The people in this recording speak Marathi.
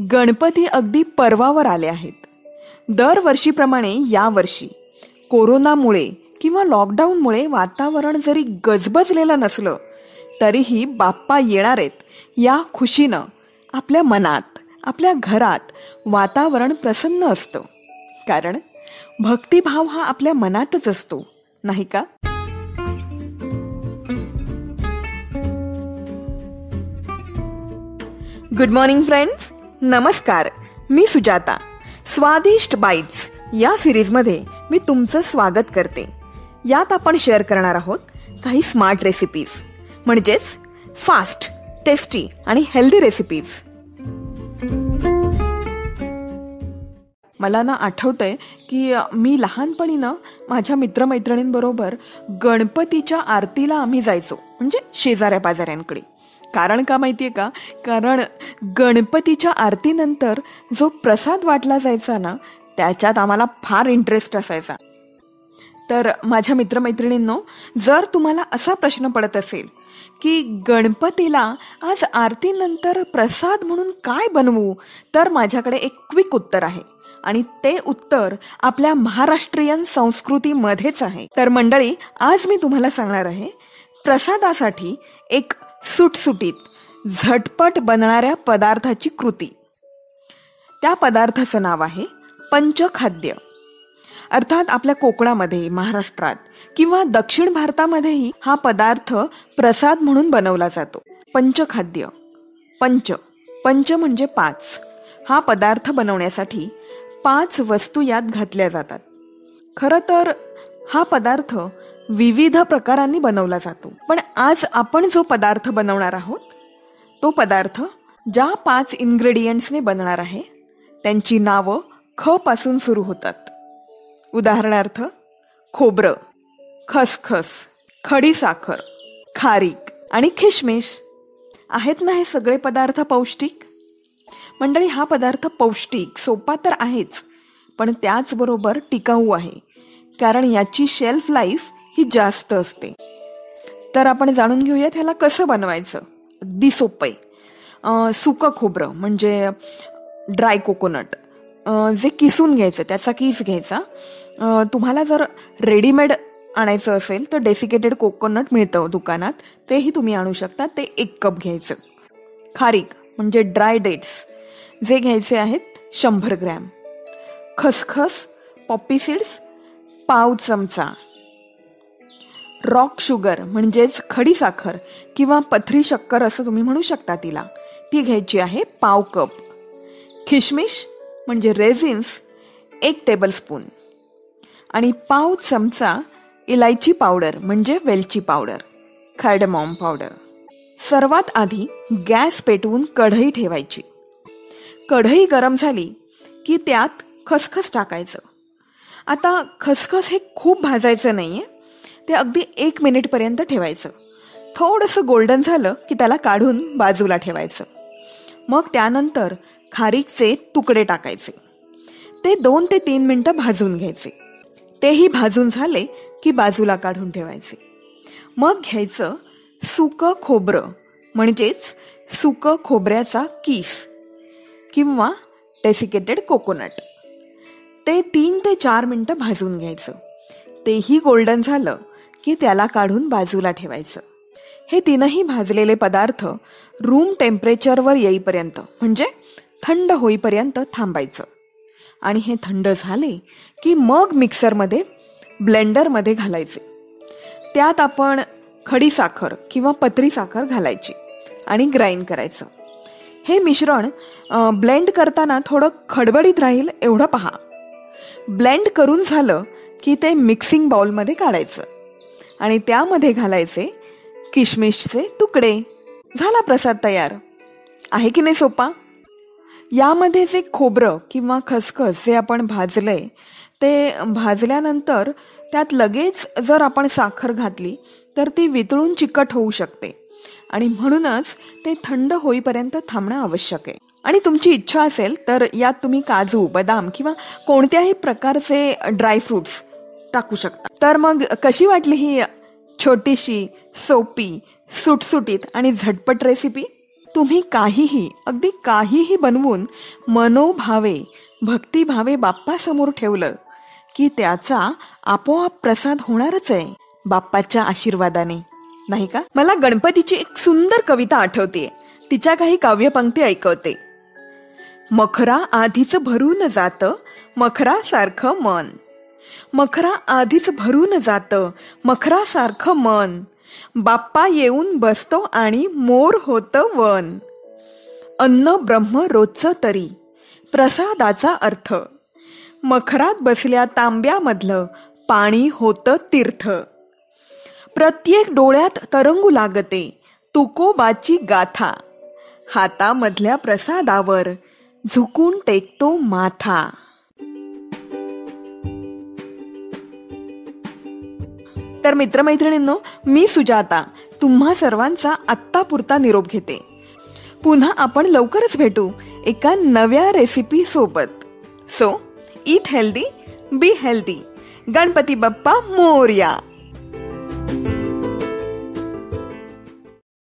गणपती अगदी पर्वावर आले आहेत. दरवर्षीप्रमाणे यावर्षी कोरोनामुळे किंवा लॉकडाऊनमुळे वातावरण जरी गजबजलेलं नसलं तरीही बाप्पा येणार आहेत या खुशीनं आपल्या मनात आपल्या घरात वातावरण प्रसन्न असतं. कारण भक्तिभाव हा आपल्या मनातच असतो नाही का? गुड मॉर्निंग फ्रेंड्स नमस्कार मी सुजाता. स्वादिष्ट बाईट्स या सिरीजमध्ये मी तुमचं स्वागत करते. यात आपण शेअर करणार आहोत काही स्मार्ट रेसिपीज म्हणजेच फास्ट टेस्टी आणि हेल्दी रेसिपीज मला ना आठवतंय की मी लहानपणी ना माझ्या मित्रमैत्रिणींबरोबर गणपतीच्या आरतीला आम्ही जायचो म्हणजे शेजाऱ्या पाजाऱ्यांकडे कारण का माहितीये का? कारण गणपतीच्या आरतीनंतर जो प्रसाद वाटला जायचा ना त्याच्यात आम्हाला फार इंटरेस्ट असायचा. तर माझ्या मित्रमैत्रिणींनो जर तुम्हाला असा प्रश्न पडत असेल की गणपतीला आज आरतीनंतर प्रसाद म्हणून काय बनवू तर माझ्याकडे एक क्विक उत्तर आहे. आणि ते उत्तर आपल्या महाराष्ट्रीयन संस्कृतीमध्येच आहे. तर मंडळी आज मी तुम्हाला सांगणार आहे प्रसादासाठी एक सुटसुटीत झटपट बनणाऱ्या पदार्थाची कृती. त्या पदार्थाचं नाव आहे पंचखाद्य. अर्थात आपल्या कोकणामध्ये महाराष्ट्रात किंवा दक्षिण भारतामध्येही हा पदार्थ प्रसाद म्हणून बनवला जातो. पंचखाद्य. पंच. पंच म्हणजे पाच. हा पदार्थ बनवण्यासाठी पाच वस्तू यात घातल्या जातात. खरं तर हा पदार्थ विविध प्रकारांनी बनवला जातो. पण आज आपण जो पदार्थ बनवणार आहोत तो पदार्थ ज्या पाच इन्ग्रेडियंट्सने बनणार आहे त्यांची नावं ख पासून सुरू होतात. उदाहरणार्थ खोबरं खसखस खडी साखर खारीक आणि खिशमिश. आहेत ना हे सगळे पदार्थ पौष्टिक? मंडळी हा पदार्थ पौष्टिक सोपा तर आहेच पण त्याचबरोबर टिकाऊ आहे. कारण याची शेल्फ लाईफ ही जास्त असते. तर आपण जाणून घेऊयात ह्याला कसं बनवायचं. अगदी सोपं आहे. सुकं खोबरं म्हणजे ड्राय कोकोनट जे किसून घ्यायचं त्याचा किस घ्यायचा. तुम्हाला जर रेडीमेड आणायचं असेल तर डेसिकेटेड कोकोनट मिळतं दुकानात. तेही तुम्ही आणू शकता. ते एक कप घ्यायचं. खारीक म्हणजे ड्राय डेट्स जे घ्यायचे आहेत शंभर ग्रॅम. खसखस पॉपी सीड्स पाव चमचा. रॉक शुगर म्हणजेच खडी साखर किंवा पथरी शक्कर असं तुम्ही म्हणू शकता तिला. ती घ्यायची आहे पाव कप. खिशमिश म्हणजे रेझिन्स एक टेबलस्पून. आणि पाव चमचा इलायची पावडर म्हणजे वेलची पावडर खॅडमॉम पावडर. सर्वात आधी गॅस पेटवून कढई ठेवायची. कढई गरम झाली की त्यात खसखस टाकायचं. आता खसखस हे खूप भाजायचं नाही आहे ते अगदी एक मिनिटपर्यंत ठेवायचं. थोडंसं गोल्डन झालं की त्याला काढून बाजूला ठेवायचं. मग त्यानंतर खारीकचे तुकडे टाकायचे. ते दोन ते तीन मिनटं भाजून घ्यायचे. तेही भाजून झाले की बाजूला काढून ठेवायचे. मग घ्यायचं सुकं खोबरं म्हणजेच सुकं खोबऱ्याचा किस किंवा डेसिकेटेड कोकोनट ते तीन ते चार मिनटं भाजून घ्यायचं. तेही गोल्डन झालं की त्याला काढून बाजूला ठेवायचं. हे तीनही भाजलेले पदार्थ रूम टेम्परेचरवर येईपर्यंत म्हणजे थंड होईपर्यंत थांबायचं. आणि हे थंड झाले की मग मिक्सरमध्ये ब्लेंडरमध्ये घालायचे. त्यात आपण खडी साखर किंवा पत्री साखर घालायची आणि ग्राइंड करायचं. हे मिश्रण ब्लेंड करताना थोडं खडबडीत राहील एवढं पहा. ब्लेंड करून झालं की ते मिक्सिंग बाउलमध्ये काढायचं. आणि त्यामध्ये घालायचे किशमिशचे तुकडे. झाला प्रसाद तयार. आहे की नाही सोपा यामध्ये जे खोबरं किंवा खसखस जे आपण भाजलंय ते भाजल्यानंतर त्यात लगेच जर आपण साखर घातली तर ती वितळून चिकट होऊ शकते. आणि म्हणूनच ते थंड होईपर्यंत थांबणं आवश्यक आहे. आणि तुमची इच्छा असेल तर यात तुम्ही काजू बदाम किंवा कोणत्याही प्रकारचे ड्रायफ्रुट्स टाकू शकता. तर मग कशी वाटली ही छोटीशी सोपी सुटसुटीत आणि झटपट रेसिपी तुम्ही काहीही अगदी काहीही बनवून मनोभावे भक्तिभावे बाप्पासमोर ठेवलं की त्याचा आपोआप प्रसाद होणारच आहे बाप्पाच्या आशीर्वादाने. नाही का? मला गणपतीची एक सुंदर कविता आठवते तिच्या काही काव्यपंक्ती ऐकवते. मखरा आधीच भरून जात मखरासारखं मन. मखरा आधीच भरून जातं. मखरासारखं मन. बाप्पा येऊन बसतो आणि मोर होत वन. अन्न ब्रह्म रोजचं तरी. प्रसादाचा अर्थ. मखरात बसल्या तांब्यामधलं पाणी होतं तीर्थ. प्रत्येक डोळ्यात तरंगू लागते. तुकोबाची गाथा. हातामधल्या प्रसादावर झुकून टेकतो माथा. तर मित्रमैत्रिणींनो मी सुजाता. तुम्हा सर्वांचा आत्तापुरता निरोप घेते. पुन्हा आपण लवकरच भेटू एका नव्या रेसिपी सोबत. So eat healthy be healthy Ganpati Bappa Morya.